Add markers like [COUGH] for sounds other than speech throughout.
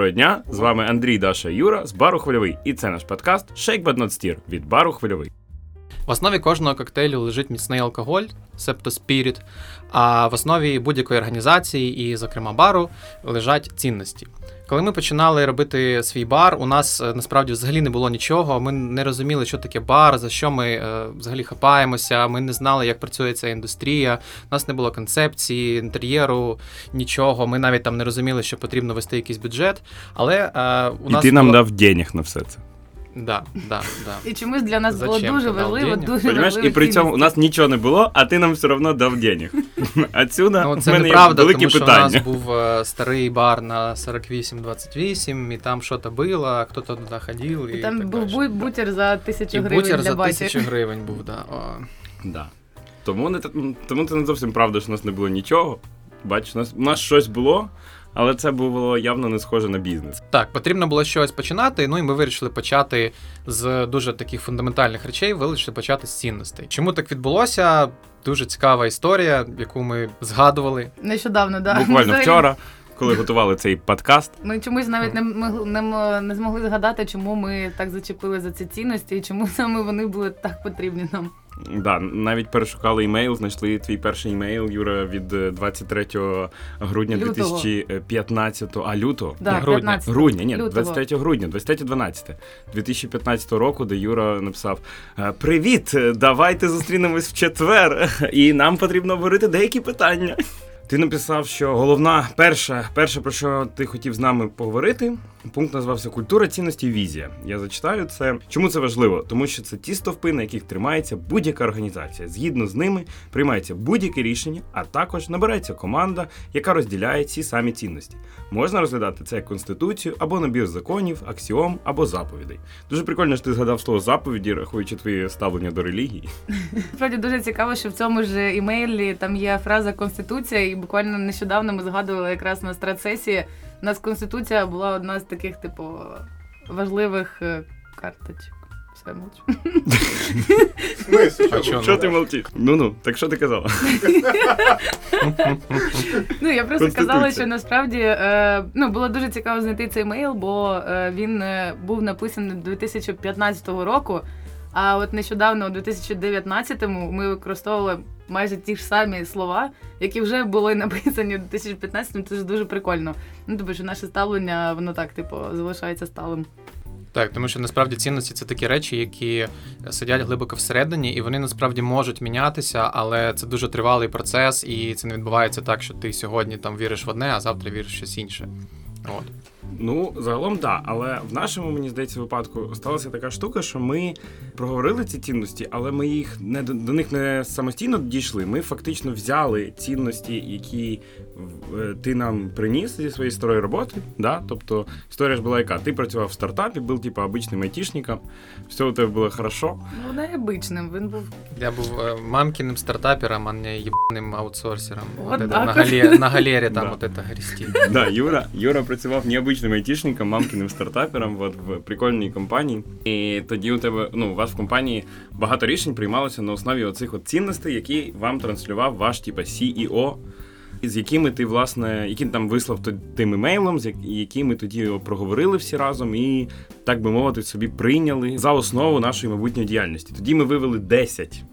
Доброго дня! З вами Андрій, Даша Юра з бару Хвильовий. І це наш подкаст Shaken But Not Stirred від бару Хвильовий. В основі кожного коктейлю лежить міцний алкоголь, себто spirit, а в основі будь-якої організації, і, зокрема, бару, лежать цінності. Коли ми починали робити свій бар, у нас е, насправді взагалі не було нічого. Ми не розуміли, що таке бар, за що ми е, взагалі хапаємося. Ми не знали, як працює ця індустрія. У нас не було концепції, інтер'єру, нічого. Ми навіть там не розуміли, що потрібно вести якийсь бюджет. Але е, у І нас ти нам дав денег на все це. Да, да, да. І чомусь для нас було дуже ти дав важливо, денег? дуже Понимаєш? важливо. І при цьому у нас нічого не було, а ти нам все одно дав денег. [LAUGHS] Отсюда Ну, в це мене є неправда, великі тому що питання. у нас був е, старий бар на 48-28, і там щось було, хтось туди ходив. І, І там так був далі. бу- бутер за тисячу гривень бутер для за баті. тисячу гривень був, да. О. Да. Тому, не, тому це не зовсім правда, що у нас не було нічого. Бачиш, у нас, у нас щось було, але це було явно не схоже на бізнес. Так, потрібно було щось починати. Ну і ми вирішили почати з дуже таких фундаментальних речей, вирішили почати з цінностей. Чому так відбулося? Дуже цікава історія, яку ми згадували. Нещодавно, да. Буквально вчора, коли готували цей подкаст. Ми чомусь навіть не, могли- не, м- не змогли згадати, чому ми так зачепили за ці цінності і чому саме вони були так потрібні нам. Да, навіть перешукали імейл, знайшли твій перший імейл, Юра, від е, 23 грудня Лютого. 2015, а лютого? Да, грудня. 15 Грудня, ні, лютого. 23 грудня, 23.12 2015 року, де Юра написав: е, Привіт! Давайте зустрінемось в четвер, [LAUGHS] і нам потрібно обговорити деякі питання. Ти написав, що головна перша, перше, про що ти хотів з нами поговорити, пункт називався Культура цінності візія. Я зачитаю це. Чому це важливо? Тому що це ті стовпи, на яких тримається будь-яка організація. Згідно з ними приймається будь-яке рішення, а також набирається команда, яка розділяє ці самі цінності. Можна розглядати це як конституцію або набір законів, аксіом або заповідей. Дуже прикольно, що ти згадав слово заповіді, рахуючи твоє ставлення до релігії. Справді дуже цікаво, що в цьому ж імейлі там є фраза Конституція, і буквально нещодавно ми згадували якраз на стратсесії. У нас Конституція була одна з таких, типу, важливих е, карточок. Все мовчу. А чого? Що ти мовчиш? Ну ну, так що ти казала? Ну я просто Конституція. казала, що насправді е, ну було дуже цікаво знайти цей мейл, бо е, він е, був написаний 2015 року. А от нещодавно, у 2019-му, ми використовували майже ті ж самі слова, які вже були написані у 2015-му. Це ж дуже прикольно. Ну тобто, що наше ставлення, воно так, типу, залишається сталим. Так, тому що насправді цінності це такі речі, які сидять глибоко всередині, і вони насправді можуть мінятися, але це дуже тривалий процес, і це не відбувається так, що ти сьогодні там віриш в одне, а завтра віриш в щось інше. От. Ну, загалом так, але в нашому, мені здається, випадку сталася така штука, що ми проговорили ці цінності, але ми їх не до, них не самостійно дійшли. Ми фактично взяли цінності, які е, ти нам приніс зі своєї старої роботи. Да? Тобто історія ж була яка? Ти працював в стартапі, був типу обичним айтішником, все у тебе було хорошо. Ну, не обичним. Він був Я був е, мамкиним стартапером, а не єбаним аутсорсером. От От так на, от. гале, на галері там [LAUGHS] Да. от это грісті. Да, Юра, Юра працював необичним айтішником, мамкиним стартапером от, в прикольній компанії. І тоді у тебе, ну, у вас в компанії багато рішень приймалося на основі оцих от цінностей, які вам транслював ваш типа CEO, з якими ти, власне, які там вислав тим емейлом, з як- якими тоді проговорили всі разом і, так би мовити, собі прийняли за основу нашої майбутньої діяльності. Тоді ми вивели 10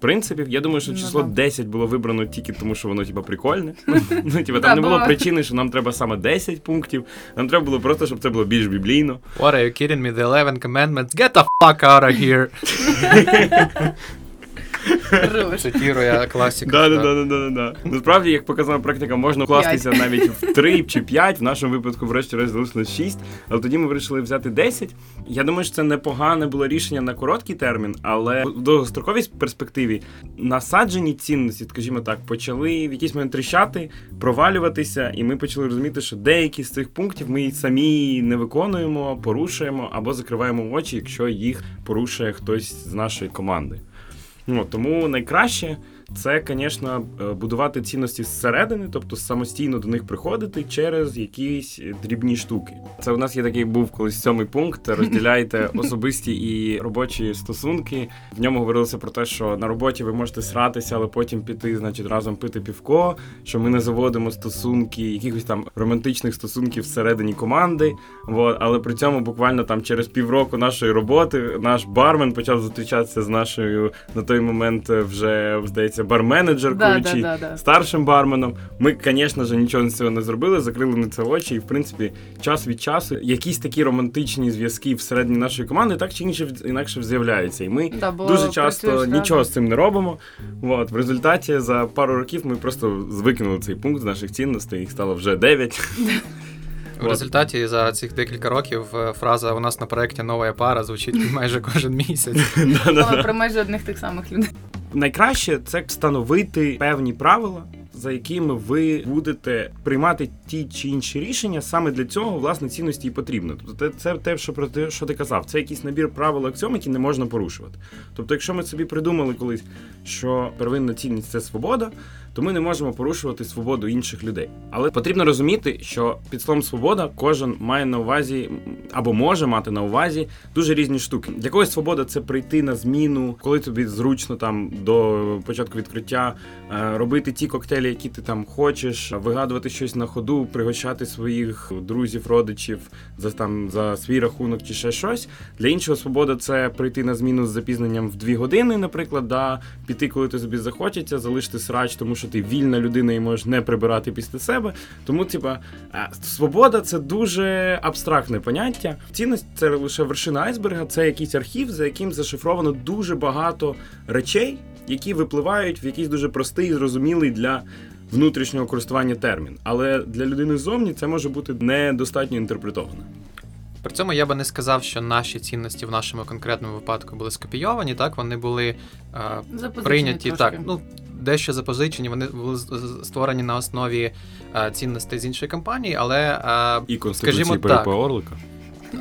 принципів. Я думаю, що Ну, число да. 10 було вибрано тільки тому, що воно типа прикольне. [LAUGHS] Ну, типа, там не було причини, що нам треба саме 10 пунктів. Нам треба було просто, щоб це було більш біблійно. What are you kidding me? The 11 commandments? Get the fuck out of here! [LAUGHS] Цитірує класика. Да, да, да, да, да, да. Насправді, як показала практика, можна вкластися навіть в 3 чи 5, в нашому випадку, врешті-решт, залишилось 6, але тоді ми вирішили взяти 10. Я думаю, що це непогане було рішення на короткий термін, але в довгостроковій перспективі насаджені цінності, скажімо так, почали в якийсь момент тріщати, провалюватися, і ми почали розуміти, що деякі з цих пунктів ми самі не виконуємо, порушуємо або закриваємо очі, якщо їх порушує хтось з нашої команди. Ну, тому найкраще це, звісно, е, будувати цінності зсередини, тобто самостійно до них приходити через якісь дрібні штуки. Це у нас є такий був колись сьомий пункт. [LAUGHS] Розділяйте особисті і робочі стосунки. В ньому говорилося про те, що на роботі ви можете сратися, але потім піти, значить, разом пити півко. Що ми не заводимо стосунки, якихось там романтичних стосунків всередині команди. Вот. Але при цьому буквально там через півроку нашої роботи наш бармен почав зустрічатися з нашою на той момент е, вже здається барменеджеркою Да, чи да, да, да. старшим барменом. Ми, звісно ж, нічого з цього не зробили, закрили на це очі, і в принципі, час від часу якісь такі романтичні зв'язки всередині нашої команди так чи інакше інакше з'являються. І ми Да, дуже часто працюєш нічого з цим не робимо. От в результаті за пару років ми просто викинули цей пункт з наших цінностей. Їх стало вже 9. В результаті за цих декілька років е, фраза у нас на проєкті нова пара звучить майже кожен місяць. [LAUGHS] Про майже одних тих самих людей. Найкраще це встановити певні правила, за якими ви будете приймати ті чи інші рішення. Саме для цього власне цінності і потрібно. Тобто, це, те, що про те, що ти казав. Це якийсь набір правил аксіом, які не можна порушувати. Тобто, якщо ми собі придумали колись, що первинна цінність це свобода, то ми не можемо порушувати свободу інших людей. Але потрібно розуміти, що під словом свобода кожен має на увазі або може мати на увазі дуже різні штуки. Для когось свобода це прийти на зміну, коли тобі зручно там до початку відкриття е, робити ті коктейлі, які ти там хочеш, вигадувати щось на ходу, пригощати своїх друзів, родичів за там за свій рахунок чи ще щось. Для іншого свобода це прийти на зміну з запізненням в дві години, наприклад, да, піти, коли тобі захочеться, залишити срач, тому ти вільна людина і можеш не прибирати після себе. Тому, типа, свобода це дуже абстрактне поняття. Цінність це лише вершина айсберга, це якийсь архів, за яким зашифровано дуже багато речей, які випливають в якийсь дуже простий і зрозумілий для. Внутрішнього користування термін, але для людини ззовні це може бути недостатньо інтерпретовано. При цьому я би не сказав, що наші цінності в нашому конкретному випадку були скопійовані, так вони були е, прийняті трошки. так. Ну дещо запозичені. Вони були створені на основі е, цінностей з іншої компанії, але е, І Скажімо так. Орлика.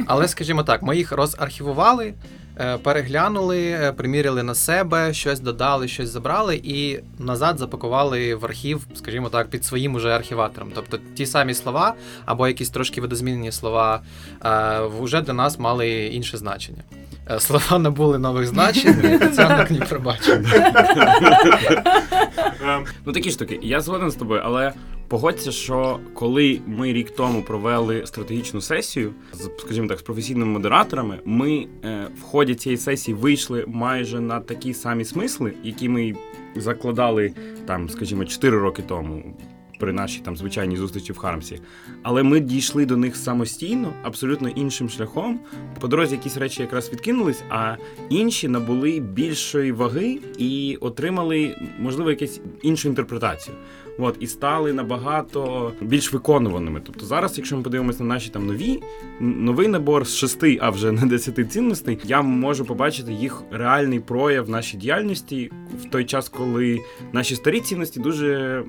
Але скажімо так, ми їх розархівували, переглянули, е, приміряли на себе, щось додали, щось забрали і назад запакували в архів, скажімо так, під своїм уже архіватором. Тобто ті самі слова або якісь трошки видозмінені слова е, вже для нас мали інше значення. Е, Слова набули нових значень, і [LAUGHS] Тетяна не пробачив. Ну такі штуки. Я згоден з тобою, але погодься, що коли ми рік тому провели стратегічну сесію з, скажімо так, з професійними модераторами, ми е, в ході цієї сесії вийшли майже на такі самі смисли, які ми закладали там, скажімо, 4 роки тому. При нашій там звичайній зустрічі в Хармсі, але ми дійшли до них самостійно, абсолютно іншим шляхом. По дорозі якісь речі якраз відкинулись, а інші набули більшої ваги і отримали, можливо, якусь іншу інтерпретацію. От, і стали набагато більш виконуваними. Тобто зараз, якщо ми подивимося на наші там нові, новий набор з шести, а вже не десяти цінностей, я можу побачити їх реальний прояв нашій діяльності в той час, коли наші старі цінності дуже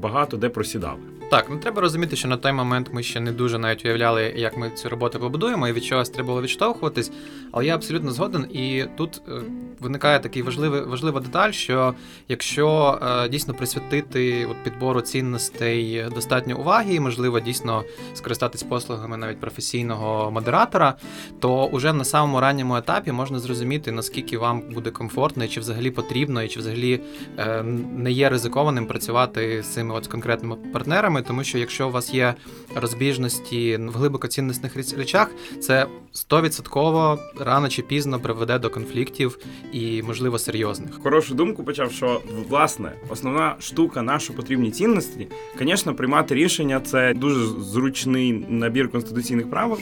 багато де просідали. Так, ну треба розуміти, що на той момент ми ще не дуже навіть уявляли, як ми цю роботу побудуємо і від чогось треба було відштовхуватись. Але я абсолютно згоден. І тут е, виникає такий важливий важлива деталь, що якщо е, дійсно присвятити от підбору цінностей достатньо уваги, і можливо дійсно скористатись послугами навіть професійного модератора, то уже на самому ранньому етапі можна зрозуміти, наскільки вам буде комфортно, і чи взагалі потрібно, і чи взагалі е, не є ризикованим працювати з цими от конкретними партнерами, тому що якщо у вас є розбіжності в глибокоцінностних речах, це 100% рано чи пізно приведе до конфліктів і, можливо, серйозних. Хорошу думку почав, що власне основна штука, на що потрібні цінності, звісно, приймати рішення це дуже зручний набір конституційних правил.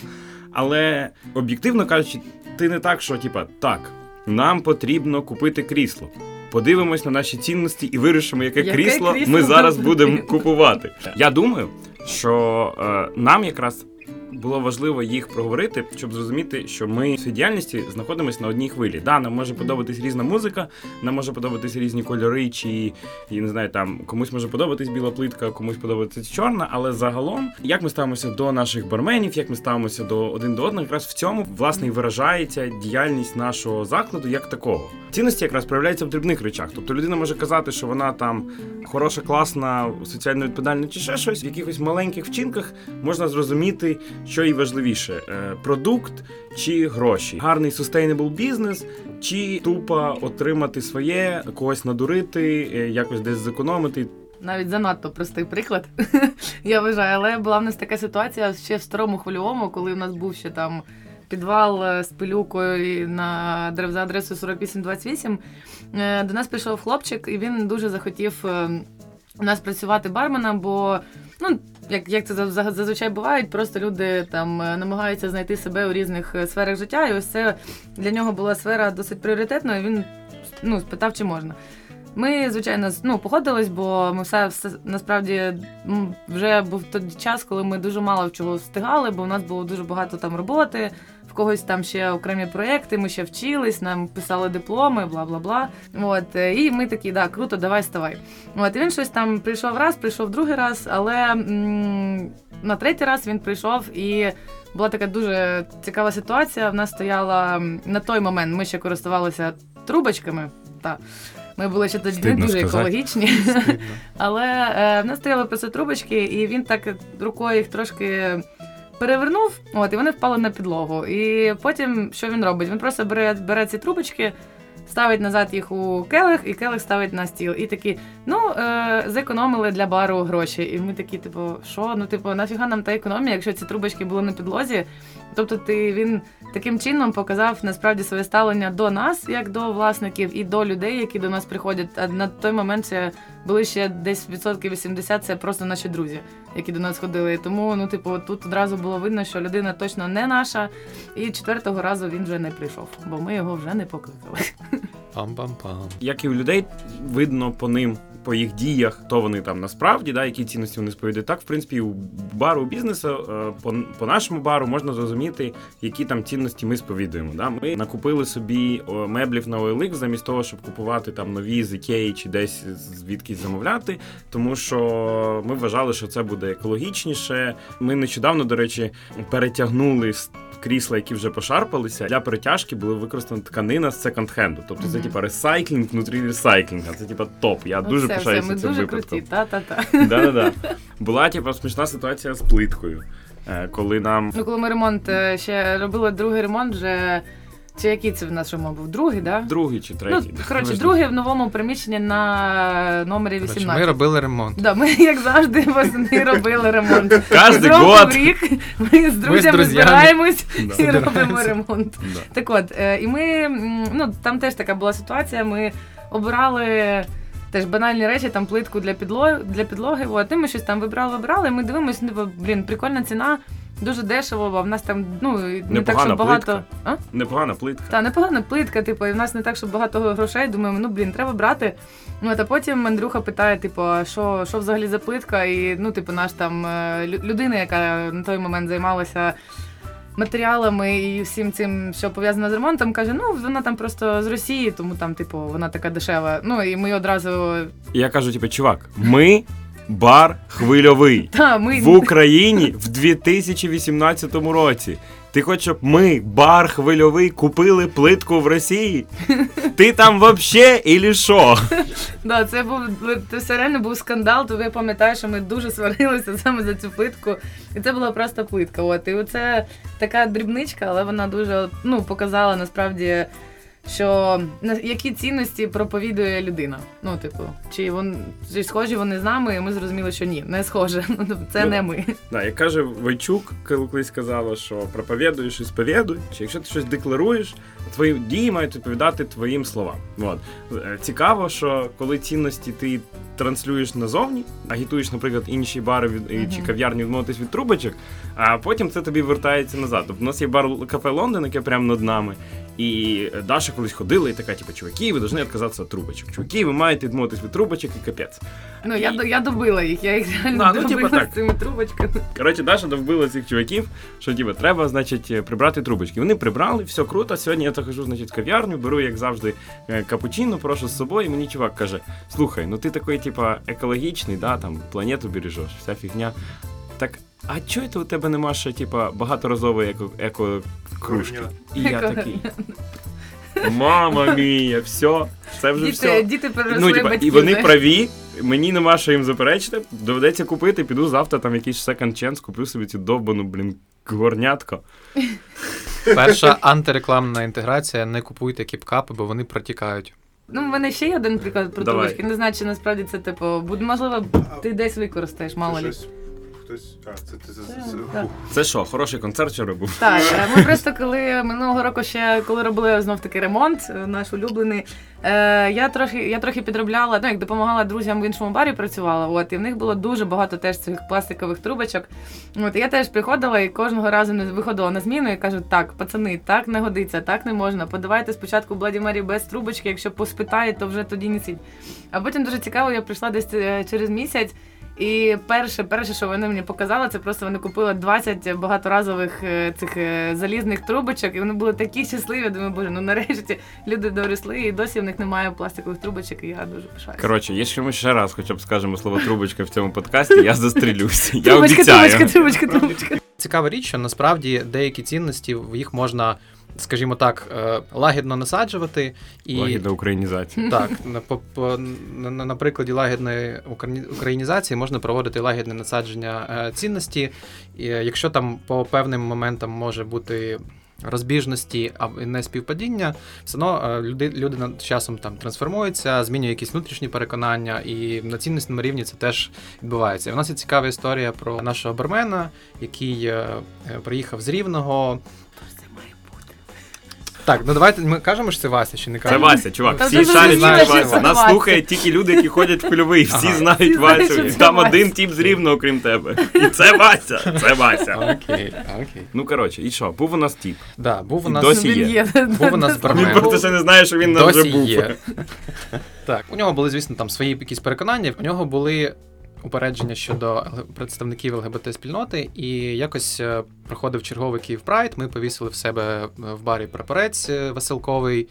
Але об'єктивно кажучи, ти не так, що типа так, нам потрібно купити крісло. Подивимось на наші цінності і вирішимо, яке, Яке крісло, крісло ми зараз будемо купувати. Я думаю, що е, нам якраз було важливо їх проговорити, щоб зрозуміти, що ми в діяльності знаходимося на одній хвилі. Да, нам може подобатись різна музика, нам може подобатись різні кольори, чи я не знаю, там комусь може подобатись біла плитка, комусь подобається чорна, але загалом, як ми ставимося до наших барменів, як ми ставимося до один до одного, якраз в цьому власне і виражається діяльність нашого закладу як такого. Цінності якраз проявляються в дрібних речах. Тобто людина може казати, що вона там хороша, класна, соціально відповідальна чи ще щось. В якихось маленьких вчинках можна зрозуміти, що їй важливіше: е, продукт чи гроші, гарний sustainable бізнес, чи тупо отримати своє, когось надурити, е, якось десь зекономити. Навіть занадто простий приклад, [LAUGHS] я вважаю. Але була в нас така ситуація ще в старому хвильовому, коли в нас був ще там підвал е, з пилюкою на за адресою 4828. Е, До нас прийшов хлопчик, і він дуже захотів е, у нас працювати барменом, бо ну. Як, як це зазвичай буває, просто люди там е, намагаються знайти себе у різних е, сферах життя, і ось це для нього була сфера досить пріоритетною. Він ну, спитав, чи можна. Ми, звичайно, ну, погодились, бо ми все, все насправді вже був той час, коли ми дуже мало чого встигали, бо в нас було дуже багато там роботи, в когось там ще окремі проекти, ми ще вчились, нам писали дипломи, бла бла бла. От е, і ми такі, да, круто, давай ставай. От і він щось там прийшов раз, прийшов другий раз, але м, на третій раз він прийшов і. Була така дуже цікава ситуація. В нас стояла на той момент. Ми ще користувалися трубочками. Та ми були ще тоді не дуже сказати. екологічні. [LAUGHS] Але е, в нас стояли просто трубочки, і він так рукою їх трошки перевернув, от, і вони впали на підлогу. І потім що він робить? Він просто бере, бере ці трубочки, ставить назад їх у келих, і келих ставить на стіл. І такі, ну, е, зекономили для бару гроші. І ми такі, типу, що? Ну, типу, нафіга нам та економія, якщо ці трубочки були на підлозі. Тобто, ти він таким чином показав насправді своє ставлення до нас, як до власників, і до людей, які до нас приходять. А на той момент це були ще десь відсотків 80 це просто наші друзі, які до нас ходили. Тому, ну, типу, тут одразу було видно, що людина точно не наша. І четвертого разу він вже не прийшов, бо ми його вже не покликали. Пам-пам-пам. Як і у людей видно по ним, по їх діях, хто вони там насправді, да, які цінності вони сповідають. Так, в принципі, у бару у бізнесу, е, по, по нашому бару можна зрозуміти, які там цінності ми сповідуємо. Да? Ми накупили собі меблів на OLX замість того, щоб купувати там нові з Ікеї чи десь звідкись замовляти, тому що ми вважали, що це буде екологічніше. Ми нещодавно, до речі, перетягнули крісла, які вже пошарпалися. Для перетяжки були використана тканина з секонд-хенду. Тобто це Мгм. типа ресайклінг внутрі ресайклінга. Це типа топ. Я дуже Оце все, пишаюся цим дуже випадком. круті. Та-та-та. Да-да-да. Була типа смішна ситуація з плиткою. Е, Коли нам Ну, коли ми ремонт е, ще робили другий ремонт, вже. Чи який це в нас ремонт був? Другий, да? другий чи Ну, третій. коротше, другий в новому приміщенні на номері Коротше, 18. ми робили ремонт. Да, ми, як завжди, восени [LAUGHS] робили ремонт. З год. рік ми з друзями друзями. збираємось Да. і робимо ремонт. Да. Так от, е, і ми, ну там теж така була ситуація. Ми обирали теж банальні речі, там плитку для підлоги, для підлоги. От, і ми щось там вибрали, вибрали. І ми дивимося, ну, блін, прикольна ціна, дуже дешево, бо в нас там ну не так, Непогана що багато. плитка. А? Непогана плитка. Та непогана плитка, типу, і в нас не так, що багато грошей. Думаємо, ну блін, треба брати. Ну, а потім Андрюха питає, типу, що, що взагалі за плитка? І ну, типу, наш там е, лю- людина, яка на той момент займалася матеріалами і всім цим, що пов'язано з ремонтом, каже: ну вона там просто з Росії, тому там, типу, вона така дешева. Ну і ми одразу я кажу, типу, чувак, ми бар хвильовий та ми в Україні в 2018 році. Ти хочеш, щоб ми, бар хвильовий, купили плитку в Росії? [LAUGHS] Ти там вообще ілі що? Да, це був це все реально був скандал. То я пам'ятаю, що ми дуже сварилися саме за цю плитку. І це була просто плитка. От і це така дрібничка, але вона дуже ну показала насправді. Що на які цінності проповідує людина? Ну, типу, чи вон чи схожі вони з нами, і ми зрозуміли, що ні, не схоже. [LAUGHS] Ну, це Ну, не ми. Да, як каже Войчук, коли колись сказала, що проповідуєш і сповідуй, чи якщо ти щось декларуєш, твої дії мають відповідати твоїм словам. От. Е, Цікаво, що коли цінності ти транслюєш назовні, агітуєш, наприклад, інші бари від, Мгм. чи кав'ярні відмовитись від трубочок, а потім це тобі вертається назад. Тобто у нас є бар кафе Лондон, яке прямо над нами. І Даша колись ходила і така, типу, чуваки, ви повинні відказатися від трубочок. Чуваки, ви маєте відмовитись від трубочок і капець. Ну, я, я добила їх, я їх реально Да, ну, типа добила так. з цими трубочками. Коротше, Даша довбила цих чуваків, що типу, треба, значить, прибрати трубочки. Вони прибрали, все круто. Сьогодні я захожу, значить, в кав'ярню, беру, як завжди, е, капучино, прошу з собою. І мені чувак каже: слухай, ну ти такий, типа, екологічний, да, там, планету бережеш, вся фігня. Так, а чого це у тебе нема ще, типа, багаторазової еко, еко кружки? І я такий. Мама мія, все, це вже Діти, все. діти Ну, типа, і вони праві, мені нема що їм заперечити. Доведеться купити, піду завтра там якийсь second chance, куплю собі цю довбану, блін, горнятко. Перша антирекламна інтеграція: не купуйте кіпкапи, бо вони протікають. Ну, в мене ще є один приклад про Давай. трубочки. Не знаю, чи насправді це типу, будь можливо, ти десь використаєш, мало Це лі. щось- Хтось. А, це ти це. Це- це- так. Це що, хороший концерт вчора був? Так, е, ми просто коли минулого року ще коли робили знов таки ремонт, е, наш улюблений. Е, я трохи я трохи підробляла, ну як допомагала друзям в іншому барі працювала. От і в них було дуже багато теж цих пластикових трубочок. От і я теж приходила і кожного разу не виходила на зміну і кажу: так, пацани, так не годиться, так не можна. Подавайте спочатку Бладі Мері без трубочки. Якщо поспитають, то вже тоді несіть. А потім дуже цікаво, я прийшла десь через місяць. І перше, перше, що вони мені показали, це просто вони купили 20 багаторазових е, цих е, залізних трубочок, і вони були такі щасливі. Я Думаю, боже, ну нарешті люди доросли, і досі в них немає пластикових трубочок, і я дуже пишаюся. Коротше, якщо ми ще раз хоча б скажемо слово трубочка в цьому подкасті, я застрілюся. Я трубочка, обіцяю. трубочка, трубочка, трубочка. Цікава річ, що насправді деякі цінності їх можна, скажімо так, е, лагідно насаджувати і Лагідна українізація. Так, на, по, по, на, на, прикладі лагідної українізації можна проводити лагідне насадження е, цінності. І, е, якщо там по певним моментам може бути розбіжності або не співпадіння, все одно люди, людина часом там трансформується, змінює якісь внутрішні переконання, і на цінностному рівні це теж відбувається. І у нас є цікава історія про нашого бармена, який приїхав з Рівного. Так, ну давайте ми кажемо, що це Вася, чи не Це кажемо? Вася, чувак. Та Всі вже шарять, що це Вася. Нас Вася. слухають тільки люди, які ходять в польовий. Всі Ага. знають Всі Васю. що І це Там Вася. один тіп з рівного, крім тебе. І це Вася. Це Вася. Окей, окей. Ну коротше, і що? Був у нас тіп. Да, був у І нас досі Він є. є. Був у нас Він просто ще не знає, що він нам вже досі був. є. Так, у нього були, звісно, там свої якісь переконання. У нього були упередження щодо представників ЛГБТ-спільноти, і якось е, проходив черговий Київ Прайд. Ми повісили в себе е, в барі прапорець е, веселковий,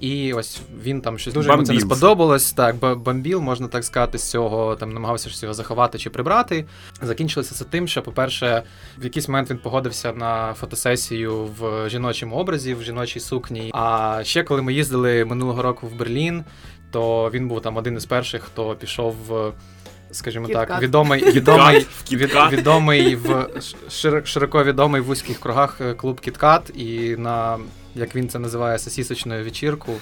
і ось він там щось дуже йому це не сподобалось. Так, ба- бомбіло, можна так сказати, з цього там намагався щось його заховати чи прибрати. Закінчилося це тим, що, по-перше, в якийсь момент він погодився на фотосесію в жіночому образі, в жіночій сукні. А ще коли ми їздили минулого року в Берлін, то він був там один із перших, хто пішов в. Скажімо так, відомий, відомий, В Кіткат. від, відомий в широко відомий в вузьких кругах е, клуб Кіткат, і на як він це називає, сосісочною вечірку.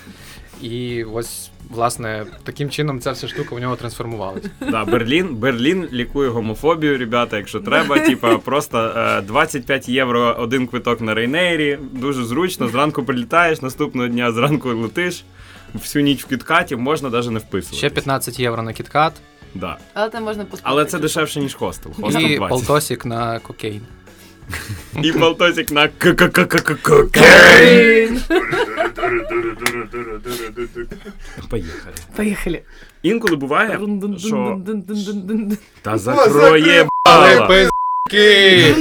І ось, власне, таким чином ця вся штука у нього трансформувалася. Да, Берлін, Берлін лікує гомофобію, ребята, якщо треба. Типа, просто е, 25 євро один квиток на Раянейрі. Дуже зручно. Зранку прилітаєш, наступного дня зранку летиш. Всю ніч в кіткаті можна навіть не вписувати. Ще 15 євро на Кіткат Да. Але там можна поспати. Але це дешевше, ніж хостел. Хостел і 20. полтосик на кокейн. І полтосик на ККККК. Поїхали. Поїхали. Інколи буває, що та закроє бала. пизки!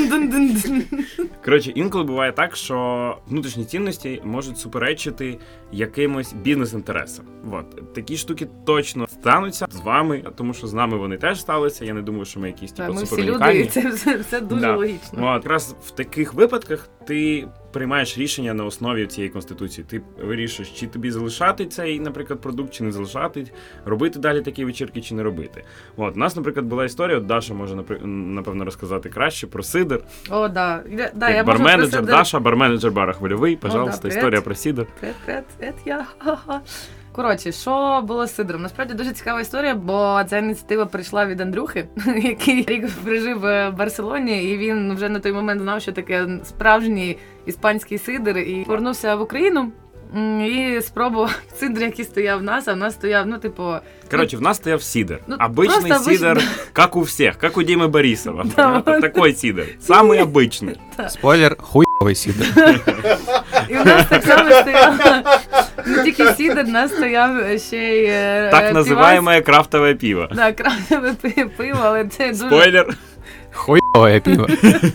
Коротше, інколи буває так, що внутрішні цінності можуть суперечити якимось бізнес-інтересам. От такі штуки точно стануться з вами, тому що з нами вони теж сталися. Я не думаю, що ми якісь типу, люди, це все, все дуже Да. логічно. От, якраз в таких випадках ти приймаєш рішення на основі цієї конституції. Ти вирішуєш, чи тобі залишати цей, наприклад, продукт, чи не залишати, робити далі такі вечірки, чи не робити. От у нас, наприклад, була історія. От Даша може напевно розказати краще про сидр. О, да. Да, я барменеджер Даша, барменеджер бара хвильовий. Пожалуйста, привіт. історія про сідр. Привет, привет, привет, я. [LAUGHS] Коротше, що було з Сидором? Насправді дуже цікава історія, бо ця ініціатива прийшла від Андрюхи, [LAUGHS] який рік прижив в Барселоні, і він вже на той момент знав, що таке справжній іспанський сидр, і повернувся в Україну. м, і спробував сидр, [LAUGHS] який стояв в нас, а в нас стояв, ну, типу, Короче, в нас стояв сидр. Ну, обычный просто сидр, как у всех, как у Димы Борисова. [LAUGHS] Да, Понятно? вот. Такой сидр. Самый обычный. [LAUGHS] Спойлер, хуйовий сідер. і в нас так само стояв не тільки сідр, в нас стояв ще й е, Так е, называемое крафтовое пиво. півас. Да, крафтове пи- пиво, але це дуже, Спойлер. Хуйове пиво.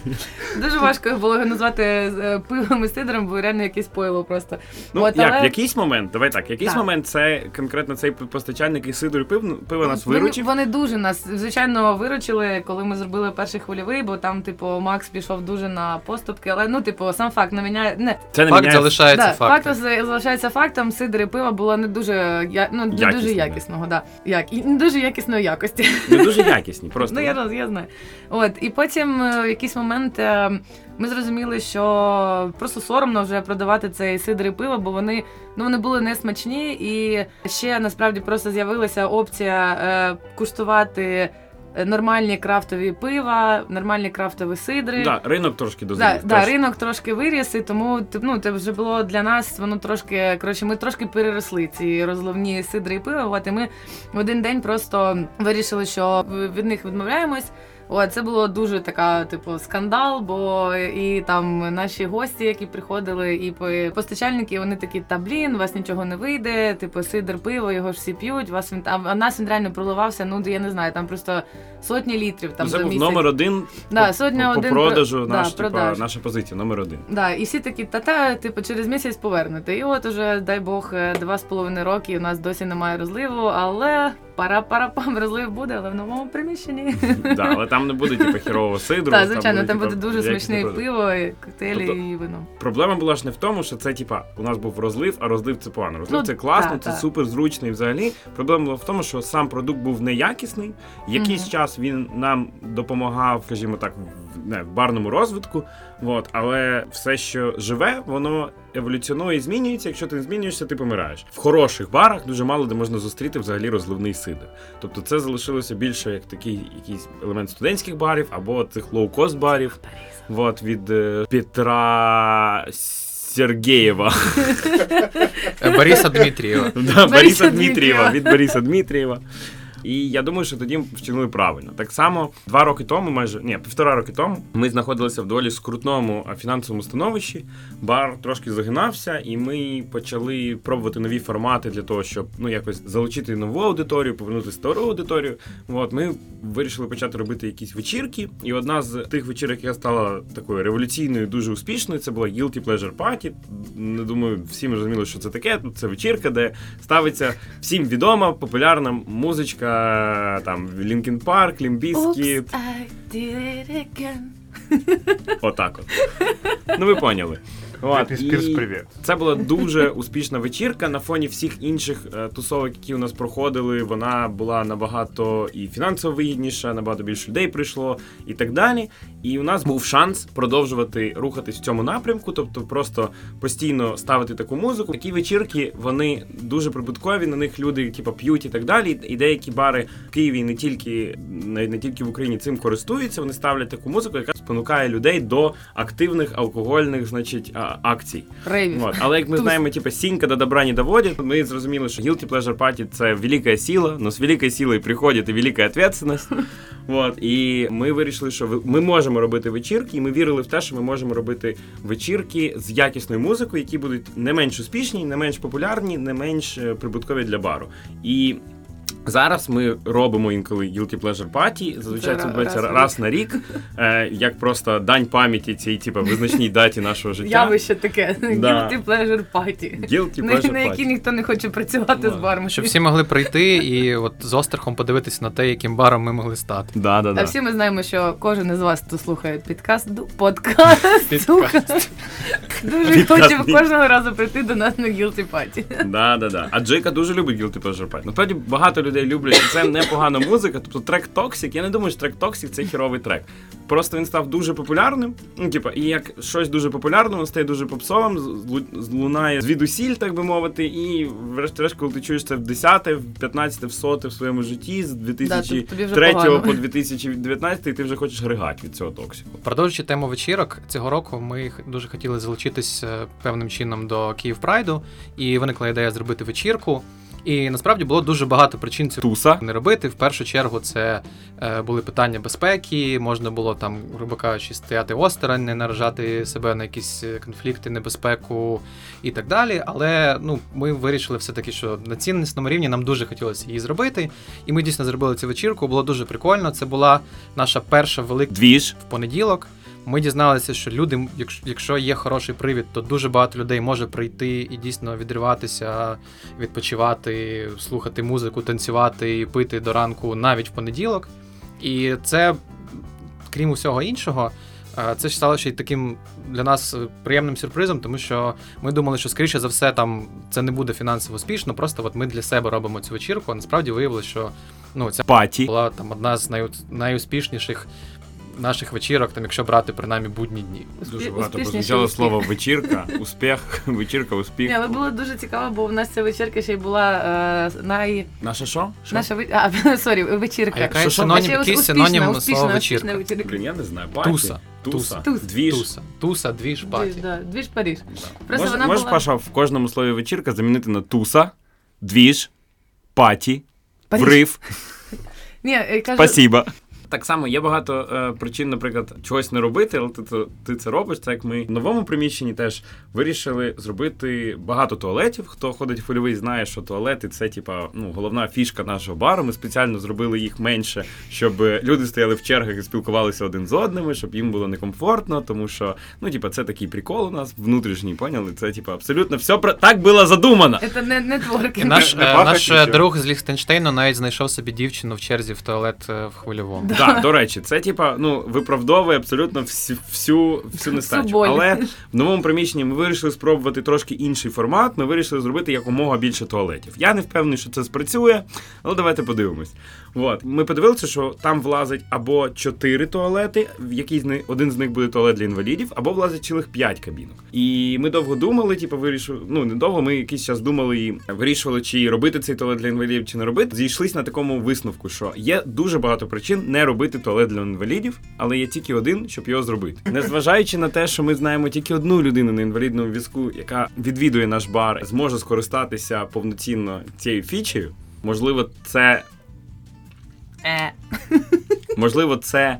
[LAUGHS] дуже важко було його назвати е, пивом і сидром, бо реально якесь пойло просто. Ну, От, як, але- якийсь момент, давай так, якийсь Так. момент це конкретно цей постачальник і сидр і пив, ну, пиво нас Вони- виручив. Вони дуже нас, звичайно, виручили, коли ми зробили перший хвильовий, бо там, типу, Макс пішов дуже на поступки, але ну, типу, сам факт не міняє. Не, Це не Факт міняє. залишається да, факт фактом. за- залишається фактом, сидр і пиво було не дуже, я, ну, не Якісне, дуже да. якісного, да. Як, і не дуже якісної якості. Не дуже якісні, просто. [LAUGHS] Ну, я, роз- я знаю. От, і потім е, в якийсь момент е, ми зрозуміли, що просто соромно вже продавати цей сидр і пиво, бо вони, ну, вони були не смачні, і ще насправді просто з'явилася опція е, куштувати нормальні крафтові пива, нормальні крафтові сидри. Да, ринок трошки Да, дозрів. да, теж. ринок трошки виріс, і тому ну, це вже було для нас, воно трошки, коротше, ми трошки переросли ці розливні сидри і пиво. От, і ми в один день просто вирішили, що від них відмовляємось. От, це було дуже така, типу, скандал, бо і там наші гості, які приходили, і постачальники, вони такі, та блін, у вас нічого не вийде, типу, сидр, пиво, його ж всі п'ють, вас він а нас він реально проливався, ну я не знаю, там просто сотні літрів там це за був місяць. номер один Да, по, сотня по, по продажу, про- наш, да, типа, продаж. наша позиція, номер один. Да, і всі такі, та-та, типу, через місяць повернете. І от уже, дай Бог, е, два з половиною роки у нас досі немає розливу, але пара-пара-пам, розлив буде, але в новому приміщенні. Да, але там не буде типу, хірового [LAUGHS] сидру. Так, звичайно, там буде дуже смачне пиво, і коктейлі Тобто- і вино. Проблема була ж не в тому, що це типа у нас був розлив, а розлив це погано. Розлив Ну, це класно, це супер зручно і взагалі. Проблема була в тому, що сам продукт був неякісний. Якийсь час він нам допомагав, скажімо так, в барному розвитку. От, але все, що живе, воно еволюціонує і змінюється. Якщо ти не змінюєшся, ти помираєш. В хороших барах дуже мало де можна зустріти взагалі розливний сидр. Тобто це залишилося більше як такий якийсь елемент студентських барів або цих лоу-кост барів. Вот, від е, Петра Сергеєва. Е, Бориса Дмитрієва. [LAUGHS] Да, Бориса. Дмитрієва. Від Бориса Дмитрієва. І я думаю, що тоді вчинили правильно. Так само два роки тому, майже ні, півтора роки тому, ми знаходилися в доволі скрутному фінансовому становищі. Бар трошки загинався, і ми почали пробувати нові формати для того, щоб ну якось залучити нову аудиторію, повернути стару аудиторію. От ми вирішили почати робити якісь вечірки. І одна з тих вечірок, яка стала такою революційною, дуже успішною, це була Guilty Pleasure Party. Не думаю, всі ми розуміли, що це таке. Це вечірка, де ставиться всім відома популярна музичка, там Лінкін Парк, Лімбіскіт. Отак от. Ну ви поняли. От, і привіт. Це була дуже успішна вечірка. На фоні всіх інших е, тусовок, які у нас проходили, вона була набагато і фінансово вигідніша, набагато більше людей прийшло і так далі. І у нас був шанс продовжувати рухатись в цьому напрямку, тобто просто постійно ставити таку музику. Такі вечірки вони дуже прибуткові. На них люди типу, п'ють і так далі. І деякі бари в Києві не тільки не, не тільки в Україні цим користуються. Вони ставлять таку музику, яка спонукає людей до активних алкогольних, значить, акцій. Рейвів. Вот. Але як ми Туз. знаємо, типу, синька до добра не доводить, ми зрозуміли, що guilty pleasure party – це велика сила, но з великою силою приходить і велика відповідальність. [LAUGHS] Вот. І ми вирішили, що ми можемо робити вечірки, і ми вірили в те, що ми можемо робити вечірки з якісною музикою, які будуть не менш успішні, не менш популярні, не менш е, прибуткові для бару. І Зараз ми робимо інколи guilty pleasure party, зазвичай це відбувається раз раз, на рік, е, як просто дань пам'яті цій, типу, визначній даті нашого життя. Явище таке. Да. Guilty pleasure party. Guilty На, pleasure на які ніхто не хоче працювати з баром. Щоб всі могли прийти і от з острахом подивитися на те, яким баром ми могли стати. Да, да, А всі ми знаємо, що кожен із вас, хто слухає підкаст, подкаст, слухає, дуже хоче кожного разу прийти до нас на guilty party. Да, да, да. А Джейка дуже любить guilty pleasure party. Насправді багато багато людей люблять. Це непогана музика. Тобто трек Toxic, я не думаю, що трек Toxic це хіровий трек. Просто він став дуже популярним. Ну, типа, і як щось дуже популярне, воно стає дуже попсовим, злунає звідусіль, так би мовити. І врешті-решт, коли ти чуєш це в 10, в 15, в 100 в своєму житті з Да, 2003 тобі вже погано. по 2019, і ти вже хочеш григати від цього токсику. Продовжуючи тему вечірок, цього року ми дуже хотіли залучитись е, певним чином до Київ Прайду, і виникла ідея зробити вечірку. І насправді було дуже багато причин цього Туса. не робити. В першу чергу це е, були питання безпеки, можна було там, грубо кажучи, стояти осторонь, не наражати себе на якісь е, конфлікти, небезпеку і так далі. Але ну, ми вирішили все-таки, що на ціннісному рівні нам дуже хотілося її зробити. І ми дійсно зробили цю вечірку. Було дуже прикольно. Це була наша перша велика Двіж. в понеділок. Ми дізналися, що люди, якщо, є хороший привід, то дуже багато людей може прийти і дійсно відриватися, відпочивати, слухати музику, танцювати і пити до ранку навіть в понеділок. І це, крім усього іншого, е, це ж стало ще й таким для нас е, приємним сюрпризом, тому що ми думали, що скоріше за все там це не буде фінансово успішно. Просто от ми для себе робимо цю вечірку. А насправді виявилося, що ну ця Паті. була там одна з най, найуспішніших наших вечірок, там, якщо брати принаймні будні дні. Дуже багато прозвучало слово вечірка, успіх, [LAUGHS] вечірка, успіх. Ні, але було дуже цікаво, бо в нас ця вечірка ще й була е, най... Наша що? Наша ви... а, sorry, [LAUGHS] вечірка. А яка синонім, ще який синонім успішна, слова успішна вечірка? вечірка. Блін, я не знаю. Паті. Туса. Туса. Туса. Двіж. Туса. Туса, двіж, паті. Двіж, да, двіж Паріж. Да. Просто Мож- вона можеш, була- Паша, в кожному слові вечірка замінити на туса, двіж, паті, Паріж. врив, Ні, кажу, спасіба. Так само є багато е, причин, наприклад, чогось не робити, але ти, ти, ти це робиш. Це як ми в новому приміщенні теж вирішили зробити багато туалетів. Хто ходить в хвильовий, знає, що туалети це типа ну головна фішка нашого бару. Ми спеціально зробили їх менше, щоб люди стояли в чергах і спілкувалися один з одним, щоб їм було некомфортно, тому що ну, типа, це такий прикол у нас внутрішній, поняли? Це типа абсолютно все про так було задумано. це не, не творки. Наш, Не е, пахать наш е, друг з Ліхтенштейну навіть знайшов собі дівчину в черзі в туалет е, в хвильовому. Так, до речі, це типа ну виправдовує абсолютно всю всю, всю нестачу. боль. Але в новому приміщенні ми вирішили спробувати трошки інший формат. Ми вирішили зробити якомога більше туалетів. Я не впевнений, що це спрацює, але давайте подивимось. От ми подивилися, що там влазить або чотири туалети, в який з них один з них буде туалет для інвалідів, або влазить цілих п'ять кабінок. І ми довго думали, типу, вирішили. Ну не довго. Ми якийсь час думали і вирішували, чи робити цей туалет для інвалідів, чи не робити. Зійшлись на такому висновку, що є дуже багато причин не робити туалет для інвалідів, але є тільки один, щоб його зробити. Незважаючи на те, що ми знаємо тільки одну людину на інвалідному візку, яка відвідує наш бар, зможе скористатися повноцінно цією фічею. Можливо, це Е, можливо, це.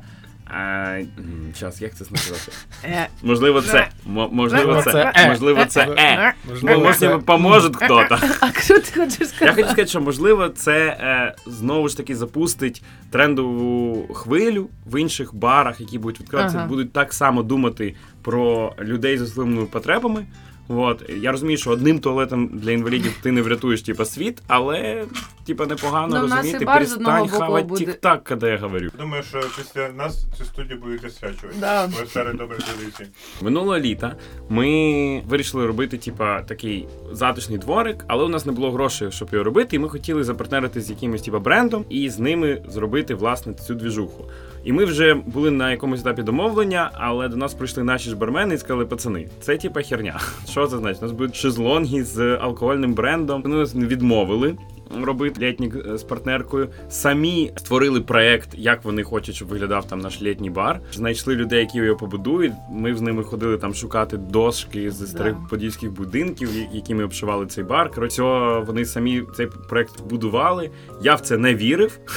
Час, як це сказати? е. Можливо, це. Можливо, це. Е. Можливо, це е. Можливо, поможе хто-то. [LAUGHS] А що ти хочеш Я хочу сказати, що можливо, це е, знову ж таки запустить трендову хвилю в інших барах, які будуть відкриватися, будуть так само думати про людей з особливими потребами. От я розумію, що одним туалетом для інвалідів ти не врятуєш типа світ, але типа непогано Ну, в нас розуміти, перестань хавати тік-так, коли я говорю. Думаю, що після нас цю студію будуть освячувати. Да. Ви старі добрі традиції. Минулого літа ми вирішили робити, типа, такий затишний дворик, але у нас не було грошей, щоб його робити, і ми хотіли запартнерити з якимось типа брендом і з ними зробити власне цю двіжуху. І ми вже були на якомусь етапі домовлення, але до нас прийшли наші ж бармени і сказали, пацани, це типа херня. [LAUGHS] Що це значить? У нас будуть шезлонги з алкогольним брендом. Ну відмовили. Робити літнік е, з партнеркою. Самі створили проект, як вони хочуть, щоб виглядав там наш літній бар. Знайшли людей, які його побудують. Ми з ними ходили там шукати дошки з старих подільських будинків, я- якими обшивали цей бар. Коротше, вони самі цей проект будували. Я в це не вірив. [LAUGHS]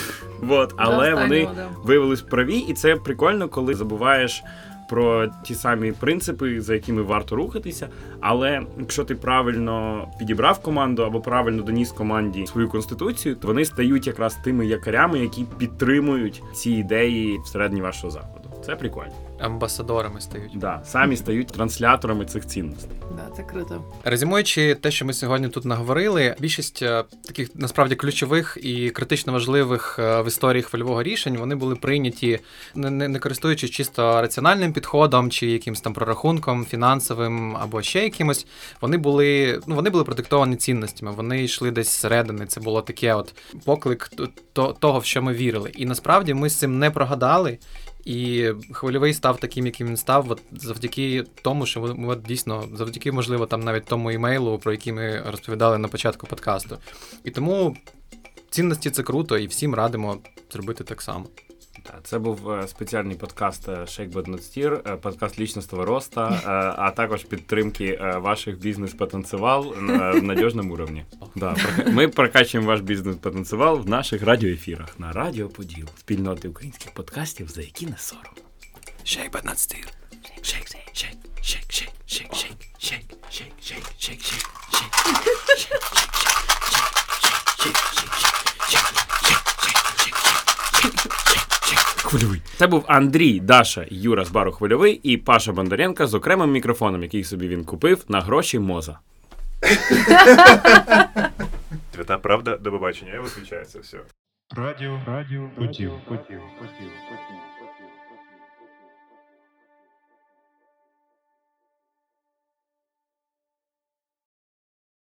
Вот, але вони да. виявились праві, і це прикольно, коли забуваєш про ті самі принципи, за якими варто рухатися. Але якщо ти правильно підібрав команду або правильно доніс команді свою конституцію, то вони стають якраз тими якорями, які підтримують ці ідеї всередині вашого заходу. Це прикольно. Амбасадорами стають. Да, самі стають трансляторами цих цінностей. Да, це круто. Резюмуючи те, що ми сьогодні тут наговорили, більшість е, таких насправді ключових і критично важливих е, в історії хвильового рішень вони були прийняті, не, не, не користуючись чисто раціональним підходом чи якимось там прорахунком фінансовим або ще якимось. Вони були ну вони були продиктовані цінностями. Вони йшли десь зсередини. Це було таке, от поклик то, того, в що ми вірили. І насправді ми з цим не прогадали. І хвильовий став таким, яким він став, от завдяки тому, що от дійсно завдяки, можливо, там навіть тому імейлу, про який ми розповідали на початку подкасту. І тому цінності це круто, і всім радимо зробити так само. Це був е, спеціальний подкаст е, Shake But Not Steer, е, подкаст лічностного росту, е, а також підтримки е, ваших бізнес-потенціал в надіжному рівні. Да, ми прокачуємо ваш бізнес-потенціал в наших радіоефірах на Радіо Поділ, спільноти українських подкастів, за які не сором. Shake But Not Steer. Shake, shake, shake, shake, shake, shake, shake, shake, shake, shake, shake, shake, shake. Хвильовий. Це був Андрій, Даша, Юра з бару Хвильовий і Паша Бондаренко з окремим мікрофоном, який собі він купив на гроші моза. Свята правда, до побачення. Я виключаю це все. Радіо, радіо, потів, потів, потів, поділ.